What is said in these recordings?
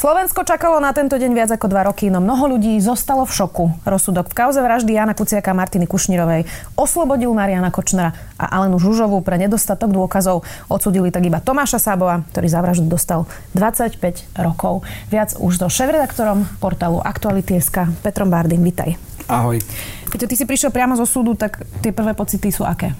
Slovensko čakalo na tento deň viac ako dva roky, no mnoho ľudí zostalo v šoku. Rozsudok v kauze vraždy Jana Kuciaka a Martiny Kušnírovej oslobodil Mariana Kočnera a Alenu Žužovú pre nedostatok dôkazov. Odsudili tak iba Tomáša Sábova, ktorý za vraždu dostal 25 rokov. Viac už so šéf-redaktorom portálu Aktuality.sk Petrom Bardym. Vitaj. Ahoj. Peťo, ty si prišiel priamo zo súdu, tak tie prvé pocity sú aké?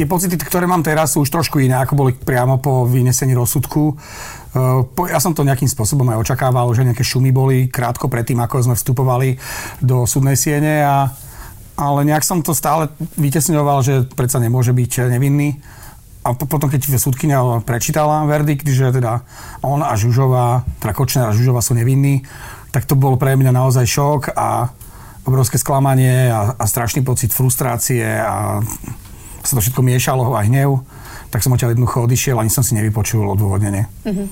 Tie pocity, ktoré mám teraz, sú už trošku iné, ako boli priamo po vynesení rozsudku. Eh, ja som to nejakým spôsobom aj očakával, že nejaké šumy boli krátko predtým, ako sme vstupovali do súdnej siene, a, ale nejak som to stále vytesňoval, že predsa nemôže byť nevinný. A potom, keď súdkynia prečítala verdikt, že teda on a Žužová, teda Kočner a Žužová sú nevinní, tak to bol pre mňa naozaj šok a obrovské sklamanie a, a strašný pocit frustrácie a sa to všetko miešalo a hnev, tak som odtiaľ jednoducho odišiel, ani som si nevypočul odôvodnenie. Uh-huh.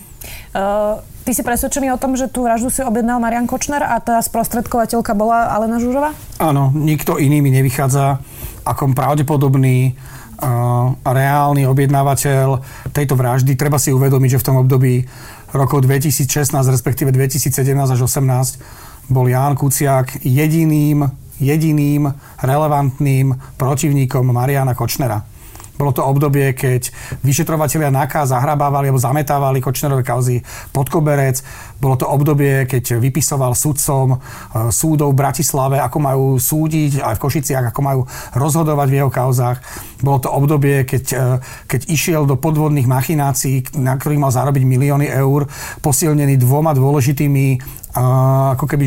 Uh, ty si presvedčený o tom, že tú vraždu si objednal Marian Kočner a tá sprostredkovateľka bola Alena Žužová? Áno, nikto iný mi nevychádza ako pravdepodobný uh, reálny objednávateľ tejto vraždy. Treba si uvedomiť, že v tom období rokov 2016, respektíve 2017 až 2018 bol Ján Kuciak jediným jediným relevantným protivníkom Mariana Kočnera. Bolo to obdobie, keď vyšetrovateľia NAKA zahrabávali alebo zametávali Kočnerové kauzy pod koberec. Bolo to obdobie, keď vypisoval sudcom e, súdov v Bratislave, ako majú súdiť, aj v Košiciach, ako majú rozhodovať v jeho kauzách. Bolo to obdobie, keď, e, keď išiel do podvodných machinácií, na ktorých mal zarobiť milióny eur, posilnený dvoma dôležitými ako keby,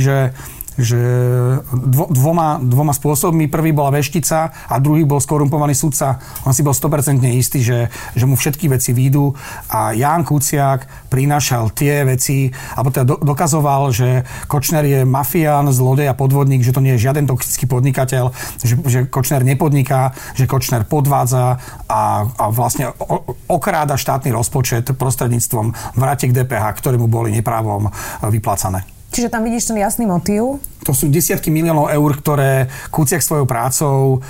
že dvo, dvoma, dvoma spôsobmi. Prvý bola veštica a druhý bol skorumpovaný sudca. On si bol 100% istý, že, že mu všetky veci výjdu a Ján Kuciak prinášal tie veci, alebo teda do, dokazoval, že Kočner je mafián, zlodej a podvodník, že to nie je žiaden toxický podnikateľ, že, že Kočner nepodniká, že Kočner podvádza a, a vlastne okráda štátny rozpočet prostredníctvom vratek DPH, ktoré mu boli neprávom vyplácané. Čiže tam vidíš ten jasný motív? To sú desiatky miliónov eur, ktoré Kuciak svojou prácou,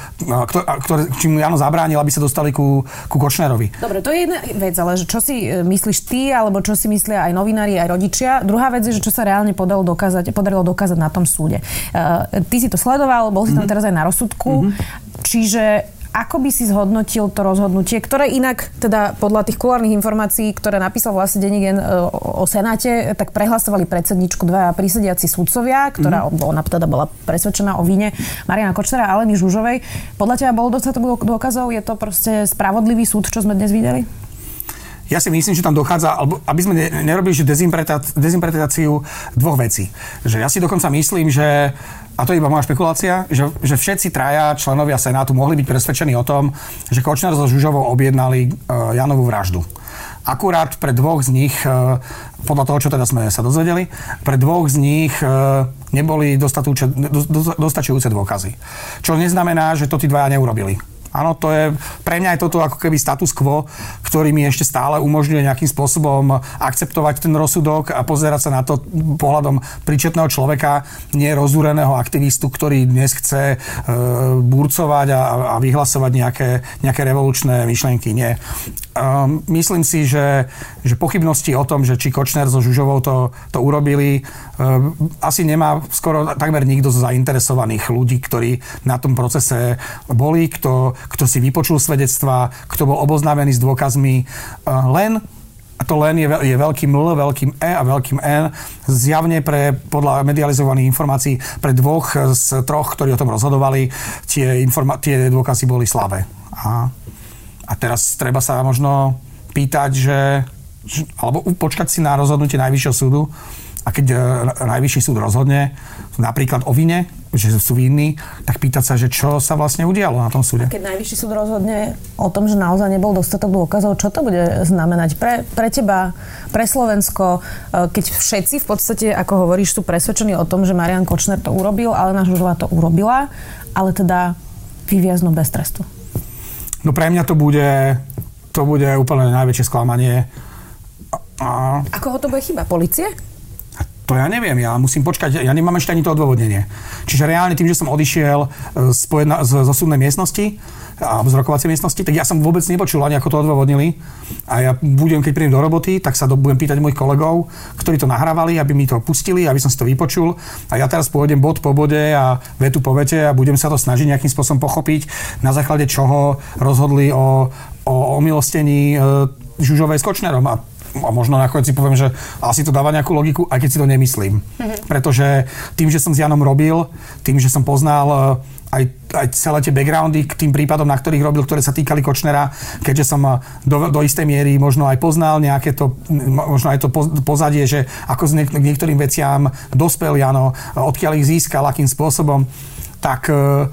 ktoré, čím Jano zabránil, aby sa dostali ku, ku Kočnerovi. Dobre, to je jedna vec, ale čo si e, myslíš ty, alebo čo si myslia aj novinári, aj rodičia. Druhá vec je, že čo sa reálne podarilo dokázať, podarilo dokázať na tom súde. Uh, ty si to sledoval, bol si tam mm-hmm. teraz aj na rozsudku. Mm-hmm. Čiže ako by si zhodnotil to rozhodnutie, ktoré inak, teda podľa tých kulárnych informácií, ktoré napísal vlastne Denigen e, o, Senáte, tak prehlasovali predsedničku dva prísediaci sudcovia, ktorá mm. ona teda bola presvedčená o víne Mariana Kočnera a Aleny Žužovej. Podľa teba bol dostatok dôkazov? Je to proste spravodlivý súd, čo sme dnes videli? Ja si myslím, že tam dochádza, aby sme nerobili že dezinterpretáciu dvoch vecí. Že ja si dokonca myslím, že a to je iba moja špekulácia, že, že všetci traja členovia Senátu mohli byť presvedčení o tom, že Kočner so Žužovou objednali uh, Janovú vraždu. Akurát pre dvoch z nich, uh, podľa toho, čo teda sme sa dozvedeli, pre dvoch z nich uh, neboli dostačujúce dôkazy. Čo neznamená, že to tí dvaja neurobili. Áno, to je, pre mňa je toto ako keby status quo, ktorý mi ešte stále umožňuje nejakým spôsobom akceptovať ten rozsudok a pozerať sa na to pohľadom príčetného človeka, nie rozúreného aktivistu, ktorý dnes chce e, burcovať a, a vyhlasovať nejaké, nejaké revolučné myšlienky. Nie. E, myslím si, že, že pochybnosti o tom, že či Kočner so Žužovou to, to urobili, e, asi nemá skoro takmer nikto z zainteresovaných ľudí, ktorí na tom procese boli, kto kto si vypočul svedectva, kto bol oboznámený s dôkazmi. Len a to len je, je veľkým L, veľkým E a veľkým N. Zjavne pre, podľa medializovaných informácií, pre dvoch z troch, ktorí o tom rozhodovali, tie, informa- tie dôkazy boli slabé. A, a teraz treba sa možno pýtať, že, alebo počkať si na rozhodnutie Najvyššieho súdu, a keď e, najvyšší súd rozhodne napríklad o vine, že sú vinní, tak pýtať sa, že čo sa vlastne udialo na tom súde. A keď najvyšší súd rozhodne o tom, že naozaj nebol dostatok dôkazov, čo to bude znamenať pre, pre teba, pre Slovensko, e, keď všetci v podstate, ako hovoríš, sú presvedčení o tom, že Marian Kočner to urobil, ale náš Žužová to urobila, ale teda vyviaznú bez trestu. No pre mňa to bude, to bude úplne najväčšie sklamanie. A... A koho to bude chyba? Policie? To ja neviem, ja musím počkať, ja nemám ešte ani to odôvodnenie. Čiže reálne tým, že som odišiel z, pojedna, z, zo súdnej miestnosti, a z rokovacej miestnosti, tak ja som vôbec nepočul ani ako to odôvodnili. A ja budem, keď prídem do roboty, tak sa do, budem pýtať mojich kolegov, ktorí to nahrávali, aby mi to pustili, aby som si to vypočul. A ja teraz pôjdem bod po bode a vetu po vete a budem sa to snažiť nejakým spôsobom pochopiť, na základe čoho rozhodli o, o omilostení e, Žužovej s Kočnerom. A a možno nakoniec si poviem, že asi to dáva nejakú logiku, aj keď si to nemyslím. Mm-hmm. Pretože tým, že som s Janom robil, tým, že som poznal e, aj, aj celé tie backgroundy k tým prípadom, na ktorých robil, ktoré sa týkali Kočnera, keďže som eh, do, do istej miery možno aj poznal nejaké to, možno aj to pozadie, že ako k niektorým veciam dospel Jano, odkiaľ ich získal, akým spôsobom, tak eh,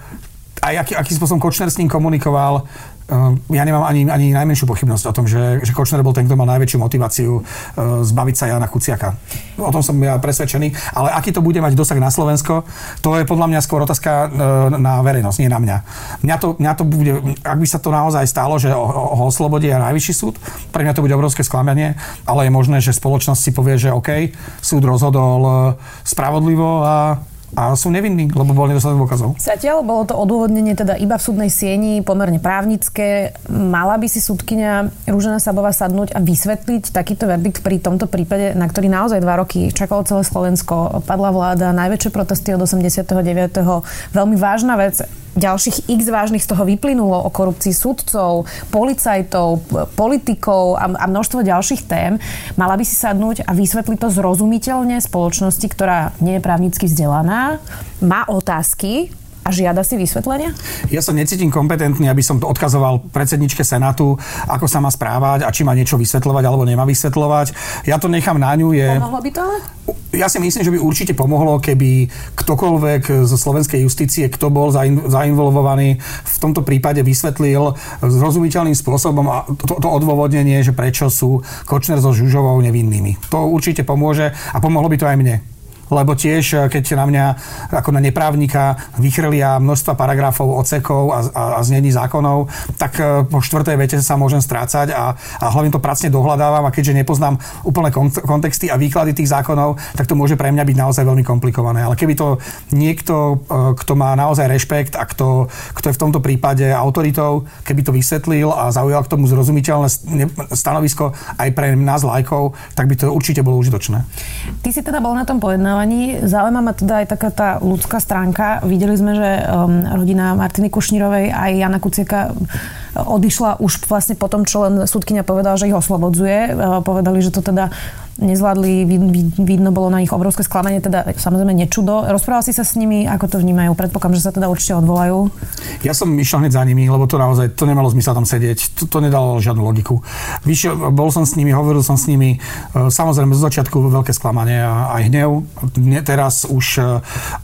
aj aký, akým spôsobom Kočner s ním komunikoval, ja nemám ani, ani najmenšiu pochybnosť o tom, že, že Kočner bol ten, kto mal najväčšiu motiváciu ehm, zbaviť sa Jana Kuciaka. O tom som ja presvedčený. Ale aký to bude mať dosah na Slovensko, to je podľa mňa skôr otázka ehm, na verejnosť, nie na mňa. Mňa to, mňa to bude, ak by sa to naozaj stalo, že ho oslobodí aj najvyšší súd, pre mňa to bude obrovské sklamanie, ale je možné, že spoločnosť si povie, že OK, súd rozhodol spravodlivo a a sú nevinní, lebo bol nedostatok dôkazov. Zatiaľ bolo to odôvodnenie teda iba v súdnej sieni, pomerne právnické. Mala by si súdkynia Rúžena Sabová sadnúť a vysvetliť takýto verdikt pri tomto prípade, na ktorý naozaj dva roky čakalo celé Slovensko, padla vláda, najväčšie protesty od 89. Veľmi vážna vec ďalších x vážnych z toho vyplynulo o korupcii sudcov, policajtov, politikov a, a množstvo ďalších tém. Mala by si sadnúť a vysvetliť to zrozumiteľne spoločnosti, ktorá nie je právnicky vzdelaná, má otázky a žiada si vysvetlenia? Ja sa necítim kompetentný, aby som to odkazoval predsedničke Senátu, ako sa má správať a či má niečo vysvetľovať alebo nemá vysvetľovať. Ja to nechám na ňu. Je... Pomohlo by to ale? Ja si myslím, že by určite pomohlo, keby ktokoľvek zo slovenskej justície, kto bol zainvolvovaný, v tomto prípade vysvetlil zrozumiteľným spôsobom a to, to odôvodnenie, že prečo sú Kočner so Žužovou nevinnými. To určite pomôže a pomohlo by to aj mne lebo tiež, eh, keď na mňa ako na neprávnika vychrlia množstva paragrafov, ocekov a, a, a znení zákonov, tak eh, po štvrtej vete sa môžem strácať a, a hlavne to pracne dohľadávam a keďže nepoznám úplne kontexty a výklady tých zákonov, tak to môže pre mňa byť naozaj veľmi komplikované. Ale keby to niekto, eh, kto má naozaj rešpekt a kto, kto je v tomto prípade autoritou, keby to vysvetlil a zaujal k tomu zrozumiteľné stanovisko aj pre nás lajkov, tak by to určite bolo užitočné. Ty si teda bol na tom pojednávaní vyjednávaní. Zaujíma ma teda aj taká tá ľudská stránka. Videli sme, že um, rodina Martiny Kušnírovej aj Jana Kucieka odišla už vlastne po tom, čo len súdkynia povedala, že ich oslobodzuje. Uh, povedali, že to teda nezvládli, vidno bolo na nich obrovské sklamanie, teda samozrejme nečudo. Rozprával si sa s nimi, ako to vnímajú? Predpokladám, že sa teda určite odvolajú. Ja som išiel hneď za nimi, lebo to naozaj, to nemalo zmysel tam sedieť, to, to nedalo žiadnu logiku. Vyšiel, bol som s nimi, hovoril som s nimi, e, samozrejme z začiatku veľké sklamanie a aj hnev. Teraz už, e,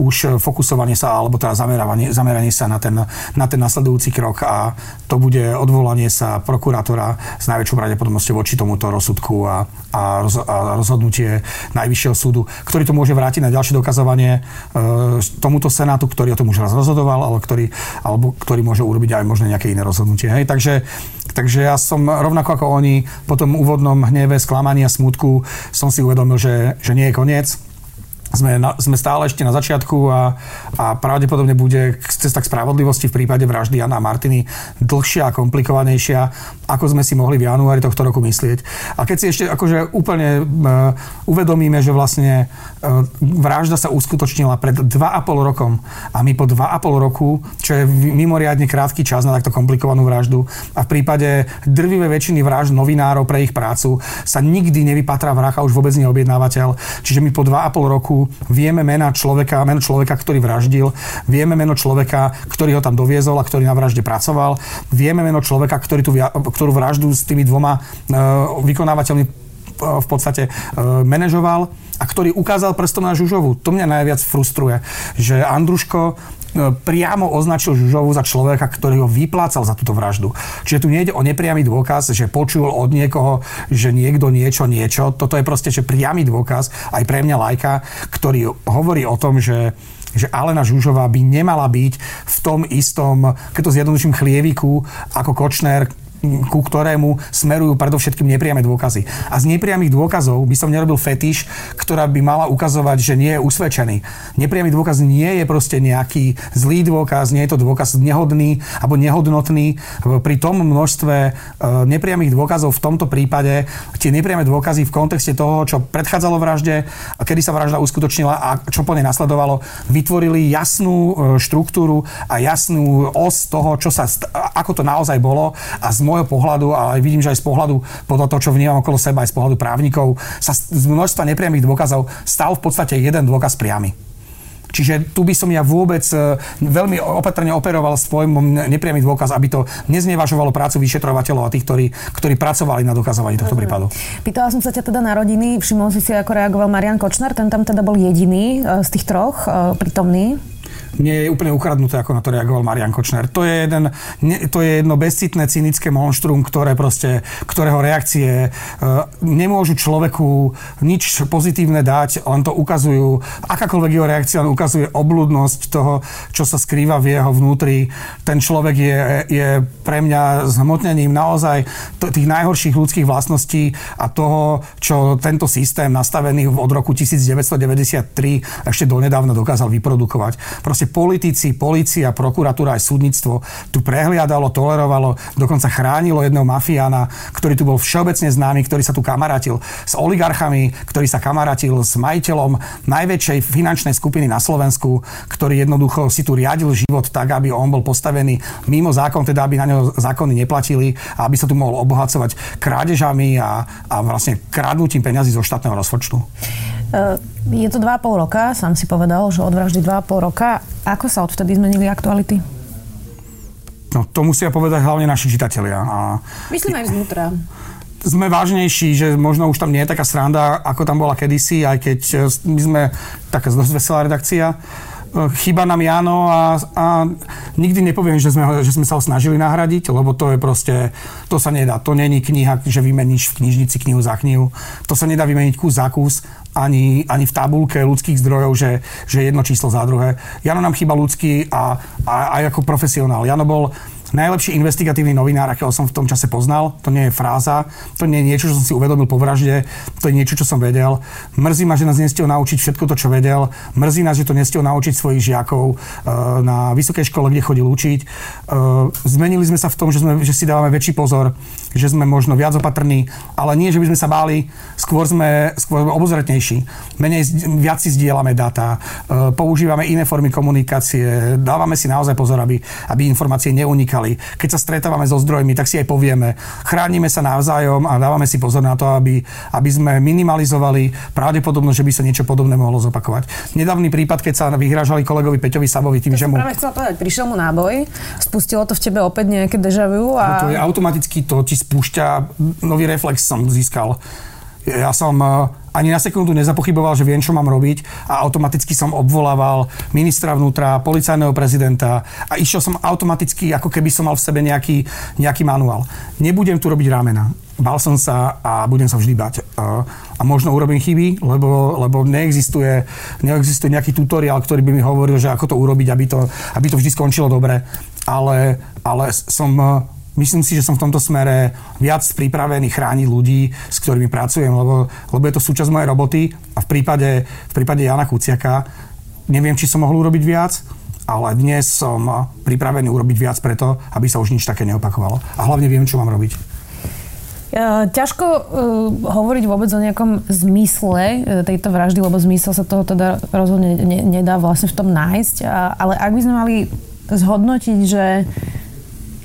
už fokusovanie sa, alebo teda zameranie, zameranie sa na ten, na ten nasledujúci krok a to bude odvolanie sa prokurátora s najväčšou pravdepodobnosťou voči tomuto rozsudku a, a, a rozhodnutie Najvyššieho súdu, ktorý to môže vrátiť na ďalšie dokazovanie e, tomuto Senátu, ktorý o tom už raz rozhodoval, ale ktorý, alebo ktorý môže urobiť aj možno nejaké iné rozhodnutie. Hej? Takže, takže ja som rovnako ako oni po tom úvodnom hneve, sklamaní a smutku som si uvedomil, že, že nie je koniec sme, na, sme stále ešte na začiatku a, a pravdepodobne bude cesta k spravodlivosti v prípade vraždy Jana a Martiny dlhšia a komplikovanejšia, ako sme si mohli v januári tohto roku myslieť. A keď si ešte akože úplne uh, uvedomíme, že vlastne uh, vražda sa uskutočnila pred 2,5 rokom a my po 2,5 roku, čo je mimoriadne krátky čas na takto komplikovanú vraždu a v prípade drvivé väčšiny vražd novinárov pre ich prácu sa nikdy nevypatrá vrah a už vôbec nie objednávateľ. Čiže my po 2,5 roku vieme mena človeka, meno človeka, ktorý vraždil, vieme meno človeka, ktorý ho tam doviezol a ktorý na vražde pracoval, vieme meno človeka, ktorý tú, ktorú vraždu s tými dvoma uh, vykonávateľmi uh, v podstate uh, manažoval a ktorý ukázal prstom na Žužovu. To mňa najviac frustruje, že Andruško priamo označil Žužovu za človeka, ktorý ho vyplácal za túto vraždu. Čiže tu nejde o nepriamy dôkaz, že počul od niekoho, že niekto niečo, niečo. Toto je proste že priamy dôkaz aj pre mňa lajka, ktorý hovorí o tom, že že Alena Žužová by nemala byť v tom istom, keď to zjednoduším, chlieviku ako Kočner, ku ktorému smerujú predovšetkým nepriame dôkazy. A z nepriamých dôkazov by som nerobil fetiš, ktorá by mala ukazovať, že nie je usvedčený. Nepriamy dôkaz nie je proste nejaký zlý dôkaz, nie je to dôkaz nehodný alebo nehodnotný. Pri tom množstve e, nepriamých dôkazov v tomto prípade tie nepriame dôkazy v kontexte toho, čo predchádzalo vražde, kedy sa vražda uskutočnila a čo po nej nasledovalo, vytvorili jasnú e, štruktúru a jasnú os toho, čo sa, ako to naozaj bolo a z môjho pohľadu, ale vidím, že aj z pohľadu podľa toho, čo vnímam okolo seba, aj z pohľadu právnikov, sa z množstva nepriamých dôkazov stal v podstate jeden dôkaz priamy. Čiže tu by som ja vôbec e, veľmi opatrne operoval s pojmom nepriamy dôkaz, aby to neznevažovalo prácu vyšetrovateľov a tých, ktorí, ktorí pracovali na dokazovaní tohto prípadu. Pýtala som sa ťa teda na rodiny. Všimol si si, ako reagoval Marian Kočner. Ten tam teda bol jediný e, z tých troch e, prítomný nie je úplne ukradnuté, ako na to reagoval Marian Kočner. To je, jeden, to je jedno bezcitné, cynické monštrum, ktoré proste, ktorého reakcie e, nemôžu človeku nič pozitívne dať, len to ukazujú, akákoľvek jeho reakcia len ukazuje obludnosť toho, čo sa skrýva v jeho vnútri. Ten človek je, je pre mňa zhmotnením naozaj tých najhorších ľudských vlastností a toho, čo tento systém nastavený od roku 1993 ešte donedávna dokázal vyprodukovať. Proste politici, policia, prokuratúra aj súdnictvo tu prehliadalo, tolerovalo, dokonca chránilo jedného mafiána, ktorý tu bol všeobecne známy, ktorý sa tu kamarátil s oligarchami, ktorý sa kamarátil s majiteľom najväčšej finančnej skupiny na Slovensku, ktorý jednoducho si tu riadil život tak, aby on bol postavený mimo zákon, teda aby na neho zákony neplatili a aby sa tu mohol obohacovať krádežami a, a vlastne kradnutím peňazí zo štátneho rozpočtu. Uh, je to 2,5 roka, sám si povedal, že od vraždy 2,5 roka. Ako sa odvtedy zmenili aktuality? No, to musia povedať hlavne naši čitatelia. A... Myslím aj znútra sme vážnejší, že možno už tam nie je taká sranda, ako tam bola kedysi, aj keď e, my sme taká dosť veselá redakcia. Chyba nám Jano a, a nikdy nepoviem, že sme, že sme sa ho snažili nahradiť, lebo to je proste, to sa nedá. To není kniha, že vymeníš v knižnici knihu za knihu. To sa nedá vymeniť kus za kus ani, ani v tabulke ľudských zdrojov, že, že jedno číslo za druhé. Jano nám chýba ľudský a, a aj ako profesionál. Jano bol najlepší investigatívny novinár, akého som v tom čase poznal. To nie je fráza, to nie je niečo, čo som si uvedomil po vražde, to je niečo, čo som vedel. Mrzí ma, že nás nestihol naučiť všetko to, čo vedel. Mrzí nás, že to nestihol naučiť svojich žiakov uh, na vysokej škole, kde chodil učiť. Uh, zmenili sme sa v tom, že, sme, že si dávame väčší pozor, že sme možno viac opatrní, ale nie, že by sme sa báli, skôr sme, skôr sme obozretnejší. Menej, viac si zdieľame dáta, uh, používame iné formy komunikácie, dávame si naozaj pozor, aby, aby informácie neunikali povedali. Keď sa stretávame so zdrojmi, tak si aj povieme. Chránime sa navzájom a dávame si pozor na to, aby, aby sme minimalizovali pravdepodobnosť, že by sa niečo podobné mohlo zopakovať. Nedávny prípad, keď sa vyhrážali kolegovi Peťovi Sabovi tým, to že mu... Práve chcela povedať, prišiel mu náboj, spustilo to v tebe opäť nejaké deja vu a... No to je automaticky, to ti spúšťa, nový reflex som získal. Ja som ani na sekundu nezapochyboval, že viem, čo mám robiť a automaticky som obvolával ministra vnútra, policajného prezidenta a išiel som automaticky, ako keby som mal v sebe nejaký, nejaký manuál. Nebudem tu robiť rámena. Bál som sa a budem sa vždy bať. A možno urobím chyby, lebo, lebo neexistuje, neexistuje nejaký tutoriál, ktorý by mi hovoril, že ako to urobiť, aby to, aby to vždy skončilo dobre. Ale, ale som Myslím si, že som v tomto smere viac pripravený chrániť ľudí, s ktorými pracujem, lebo, lebo je to súčasť mojej roboty a v prípade, v prípade Jana Kuciaka neviem, či som mohol urobiť viac, ale dnes som pripravený urobiť viac preto, aby sa už nič také neopakovalo. A hlavne viem, čo mám robiť. Ťažko uh, hovoriť vôbec o nejakom zmysle uh, tejto vraždy, lebo zmysel sa toho teda rozhodne ne, nedá vlastne v tom nájsť. A, ale ak by sme mali zhodnotiť, že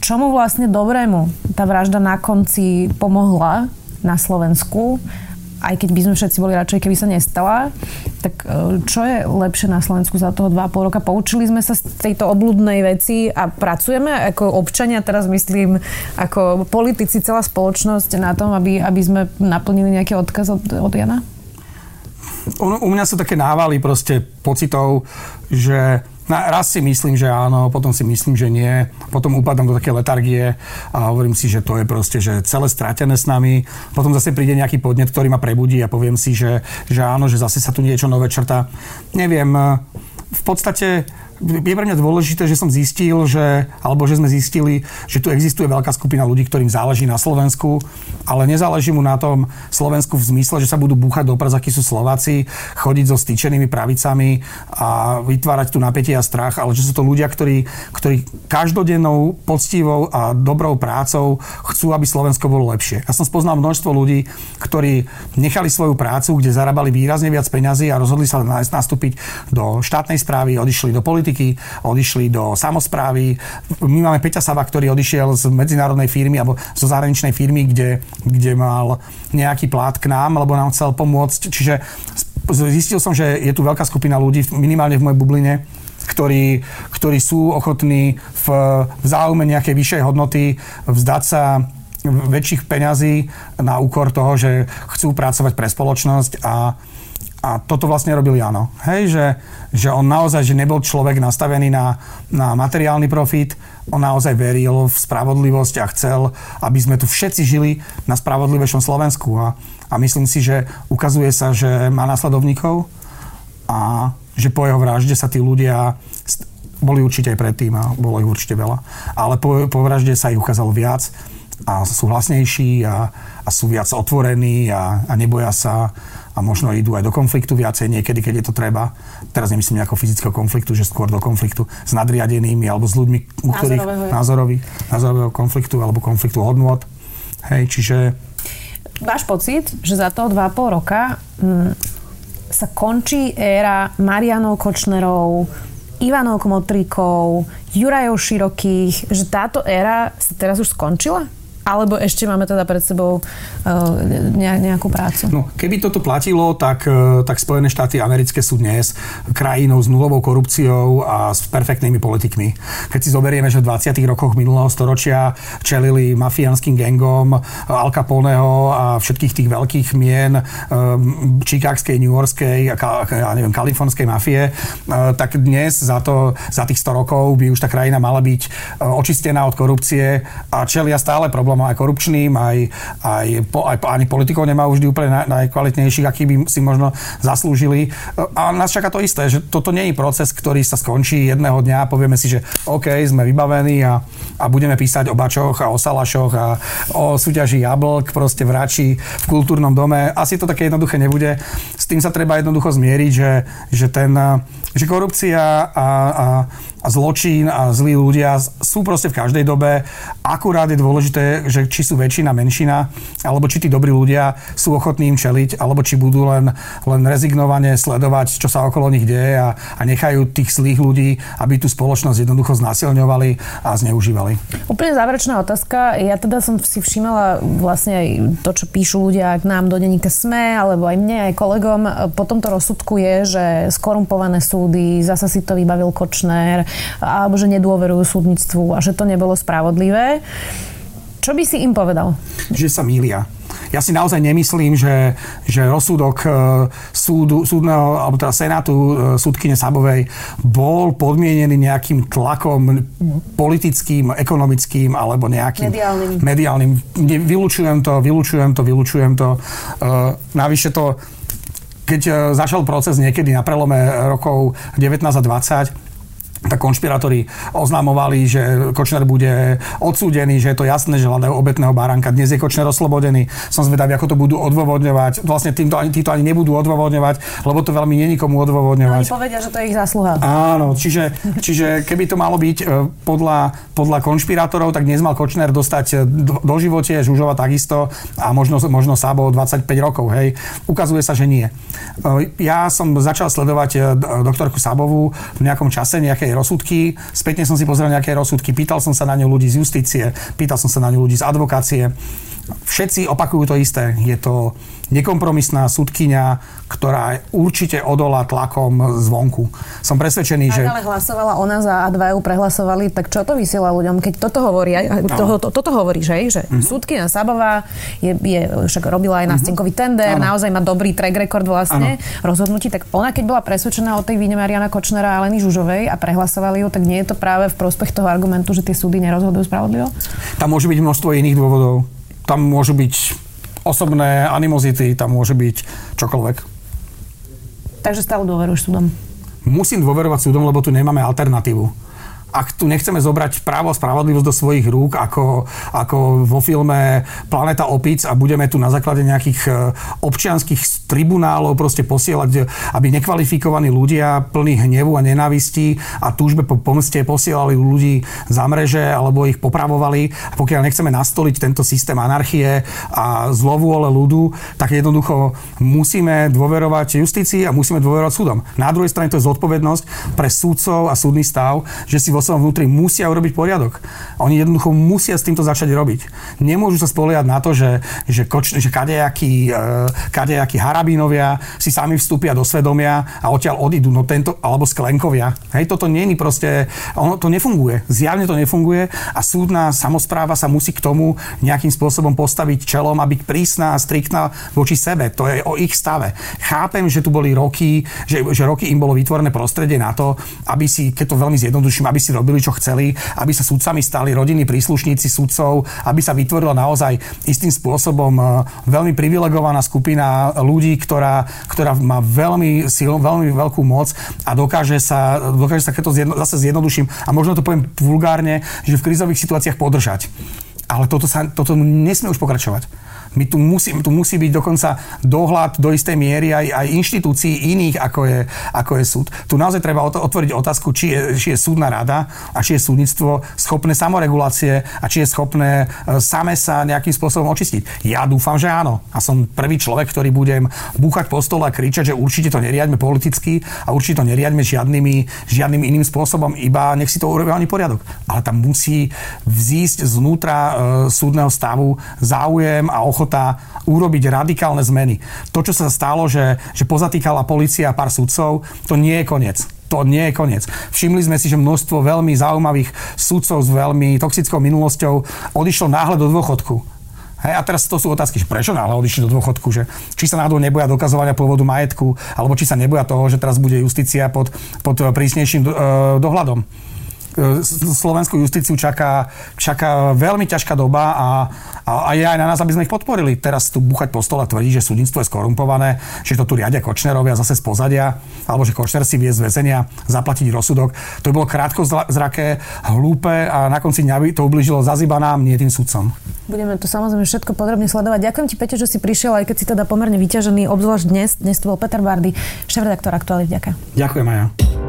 čomu vlastne dobrému tá vražda na konci pomohla na Slovensku, aj keď by sme všetci boli radšej, keby sa nestala, tak e, čo je lepšie na Slovensku za toho 2,5 roka? Poučili sme sa z tejto obludnej veci a pracujeme ako občania, teraz myslím ako politici, celá spoločnosť na tom, aby, aby sme naplnili nejaký odkaz od, od Jana? U, u mňa sú také návaly proste pocitov, že na, raz si myslím, že áno, potom si myslím, že nie. Potom upadám do také letargie a hovorím si, že to je proste že celé stratené s nami. Potom zase príde nejaký podnet, ktorý ma prebudí a poviem si, že, že áno, že zase sa tu niečo nové črta. Neviem, v podstate je pre mňa dôležité, že som zistil, že, alebo že sme zistili, že tu existuje veľká skupina ľudí, ktorým záleží na Slovensku, ale nezáleží mu na tom Slovensku v zmysle, že sa budú búchať do prs, akí sú Slováci, chodiť so stýčenými pravicami a vytvárať tu napätie a strach, ale že sú to ľudia, ktorí, ktorí každodennou, poctivou a dobrou prácou chcú, aby Slovensko bolo lepšie. Ja som spoznal množstvo ľudí, ktorí nechali svoju prácu, kde zarábali výrazne viac peňazí a rozhodli sa nastúpiť do štátnej správy, odišli do politiky politiky, odišli do samozprávy. My máme Peťa Sava, ktorý odišiel z medzinárodnej firmy alebo zo zahraničnej firmy, kde, kde mal nejaký plát k nám, lebo nám chcel pomôcť. Čiže zistil som, že je tu veľká skupina ľudí, minimálne v mojej bubline, ktorí, ktorí sú ochotní v, v záujme nejakej vyššej hodnoty vzdať sa väčších peňazí na úkor toho, že chcú pracovať pre spoločnosť a a toto vlastne robil Jano. Hej, že, že on naozaj, že nebol človek nastavený na, na materiálny profit, on naozaj veril v spravodlivosť a chcel, aby sme tu všetci žili na spravodlivejšom Slovensku. A, a myslím si, že ukazuje sa, že má následovníkov a že po jeho vražde sa tí ľudia boli určite aj predtým a bolo ich určite veľa. Ale po, po vražde sa ich ukázalo viac a sú hlasnejší a, a sú viac otvorení a, a neboja sa a možno idú aj do konfliktu viacej niekedy, keď je to treba. Teraz nemyslím nejakého fyzického konfliktu, že skôr do konfliktu s nadriadenými alebo s ľuďmi, u ktorých názorový, názorového konfliktu alebo konfliktu hodnot. Hej, čiže... Máš pocit, že za toho 2,5 roka m, hm, sa končí éra Marianov Kočnerov, Ivanov Kmotríkov, Jurajov Širokých, že táto éra sa teraz už skončila? Alebo ešte máme teda pred sebou uh, nejakú prácu? No, keby toto platilo, tak, uh, tak Spojené štáty americké sú dnes krajinou s nulovou korupciou a s perfektnými politikmi. Keď si zoberieme, že v 20. rokoch minulého storočia čelili mafiánskym gangom Al Caponeho a všetkých tých veľkých mien um, Chicagskej, New Yorkskej a ja neviem, kalifornskej mafie, tak dnes za, to, za tých 100 rokov by už tá krajina mala byť očistená od korupcie a čelia stále problém aj korupčným, aj, aj, po, aj ani politikov nemá vždy úplne naj, najkvalitnejších, aký by si možno zaslúžili. A nás čaká to isté, že toto nie je proces, ktorý sa skončí jedného dňa a povieme si, že OK, sme vybavení a, a budeme písať o bačoch a o salašoch a o súťaži jablk, proste v Rači, v kultúrnom dome. Asi to také jednoduché nebude. S tým sa treba jednoducho zmieriť, že, že, ten, že korupcia a, a a zločín a zlí ľudia sú proste v každej dobe. Akurát je dôležité, že či sú väčšina, menšina, alebo či tí dobrí ľudia sú ochotní im čeliť, alebo či budú len, len rezignovane sledovať, čo sa okolo nich deje a, a nechajú tých zlých ľudí, aby tú spoločnosť jednoducho znásilňovali a zneužívali. Úplne záverečná otázka. Ja teda som si všimala vlastne aj to, čo píšu ľudia k nám do denníka SME, alebo aj mne, aj kolegom. Po tomto rozsudku je, že skorumpované súdy, zasa si to vybavil Kočner, alebo že nedôverujú súdnictvu a že to nebolo spravodlivé. Čo by si im povedal? Že sa mília. Ja si naozaj nemyslím, že, že rozsudok e, súdu, súdneho, alebo teda Senátu e, súdkyne Sabovej bol podmienený nejakým tlakom politickým, ekonomickým alebo nejakým mediálnym. mediálnym. Vylúčujem to, vylúčujem to, vylúčujem to. Uh, navyše to, keď začal proces niekedy na prelome rokov 19 a 20, tak konšpirátori oznamovali, že Kočner bude odsúdený, že je to jasné, že hľadajú obetného baránka. Dnes je Kočner oslobodený. Som zvedavý, ako to budú odôvodňovať. Vlastne týmto ani, títo ani nebudú odôvodňovať, lebo to veľmi není komu odôvodňovať. Oni povedia, že to je ich zásluha. Áno, čiže, čiže keby to malo byť e, podľa, podľa konšpirátorov, tak dnes mal Kočner dostať e, do, do živote, Žužova takisto a možno, možno Sabo 25 rokov. Hej. Ukazuje sa, že nie. E, ja som začal sledovať doktorku Sabovú v nejakom čase, nejakej nejaké rozsudky, spätne som si pozrel nejaké rozsudky, pýtal som sa na ňu ľudí z justície, pýtal som sa na ňu ľudí z advokácie. Všetci opakujú to isté. Je to nekompromisná súdkynia, ktorá určite odolá tlakom zvonku. Som presvedčený, Ak že... ale hlasovala ona za a dva ju prehlasovali, tak čo to vysiela ľuďom, keď toto hovorí, to, to, toto hovorí, že, že mm-hmm. súdkynia Sabová je, je, však robila aj na mm-hmm. tender, ano. naozaj má dobrý track record vlastne ano. rozhodnutí, tak ona keď bola presvedčená o tej víne Mariana Kočnera a Aleny Žužovej a prehlasovali ju, tak nie je to práve v prospech toho argumentu, že tie súdy nerozhodujú spravodlivo? Tam môže byť množstvo iných dôvodov. Tam môžu byť osobné animozity, tam môže byť čokoľvek. Takže stále dôveruješ súdom? musím dôverovať súdom, lebo tu nemáme alternatívu ak tu nechceme zobrať právo a spravodlivosť do svojich rúk, ako, ako vo filme Planeta opic a budeme tu na základe nejakých e, občianských tribunálov proste posielať, aby nekvalifikovaní ľudia plní hnevu a nenávistí a túžbe po pomste posielali ľudí za mreže alebo ich popravovali. Pokiaľ nechceme nastoliť tento systém anarchie a zlovôle ľudu, tak jednoducho musíme dôverovať justícii a musíme dôverovať súdom. Na druhej strane to je zodpovednosť pre súdcov a súdny stav, že si vo svojom vnútri musia urobiť poriadok. Oni jednoducho musia s týmto začať robiť. Nemôžu sa spoliehať na to, že, že, koč, že kadejakí, e, kadejakí harabínovia si sami vstúpia do svedomia a odtiaľ odídu, no tento, alebo sklenkovia. Hej, toto nie je proste, ono to nefunguje. Zjavne to nefunguje a súdna samozpráva sa musí k tomu nejakým spôsobom postaviť čelom a byť prísna a striktná voči sebe. To je o ich stave. Chápem, že tu boli roky, že, že roky im bolo vytvorené prostredie na to, aby si, keď to veľmi zjednoduším, aby si si robili, čo chceli, aby sa sudcami stali rodinní príslušníci sudcov, aby sa vytvorila naozaj istým spôsobom e, veľmi privilegovaná skupina ľudí, ktorá, ktorá má veľmi, sil, veľmi veľkú moc a dokáže sa, dokáže sa keď to zjedno, zase zjednoduším a možno to poviem vulgárne, že v krízových situáciách podržať. Ale toto, sa, toto nesmie už pokračovať. My tu musí, tu musí byť dokonca dohľad do istej miery aj, aj inštitúcií iných, ako je, ako je súd. Tu naozaj treba otvoriť otázku, či je, či je súdna rada a či je súdnictvo schopné samoregulácie a či je schopné e, same sa nejakým spôsobom očistiť. Ja dúfam, že áno. A som prvý človek, ktorý budem búchať po stole a kričať, že určite to neriadme politicky a určite to neriadme žiadnymi, žiadnym iným spôsobom, iba nech si to urobí ani poriadok. Ale tam musí vzísť znútra e, súdneho stavu záujem a ochota ochota urobiť radikálne zmeny. To, čo sa stalo, že, že pozatýkala policia pár sudcov, to nie je koniec to nie je koniec. Všimli sme si, že množstvo veľmi zaujímavých sudcov s veľmi toxickou minulosťou odišlo náhle do dôchodku. Hej, a teraz to sú otázky, že prečo náhle odišli do dôchodku, že či sa náhodou neboja dokazovania pôvodu majetku, alebo či sa neboja toho, že teraz bude justícia pod, pod prísnejším uh, dohľadom. E, slovenskú justíciu čaká, čaká veľmi ťažká doba a, a, a je aj na nás, aby sme ich podporili. Teraz tu buchať po stole tvrdí, že súdnictvo je skorumpované, že to tu riadia Kočnerovia zase z pozadia, alebo že Kočner si vie z väzenia zaplatiť rozsudok. To by bolo krátko zraké, hlúpe a na konci dňa by to ubližilo zaziba nám, nie tým sudcom. Budeme to samozrejme všetko podrobne sledovať. Ďakujem ti, Peťo, že si prišiel, aj keď si teda pomerne vyťažený, obzvlášť dnes. Dnes to bol Peter Bardy, šéf-redaktor Aktuálit. Ďakujem. Ďakujem, Maja.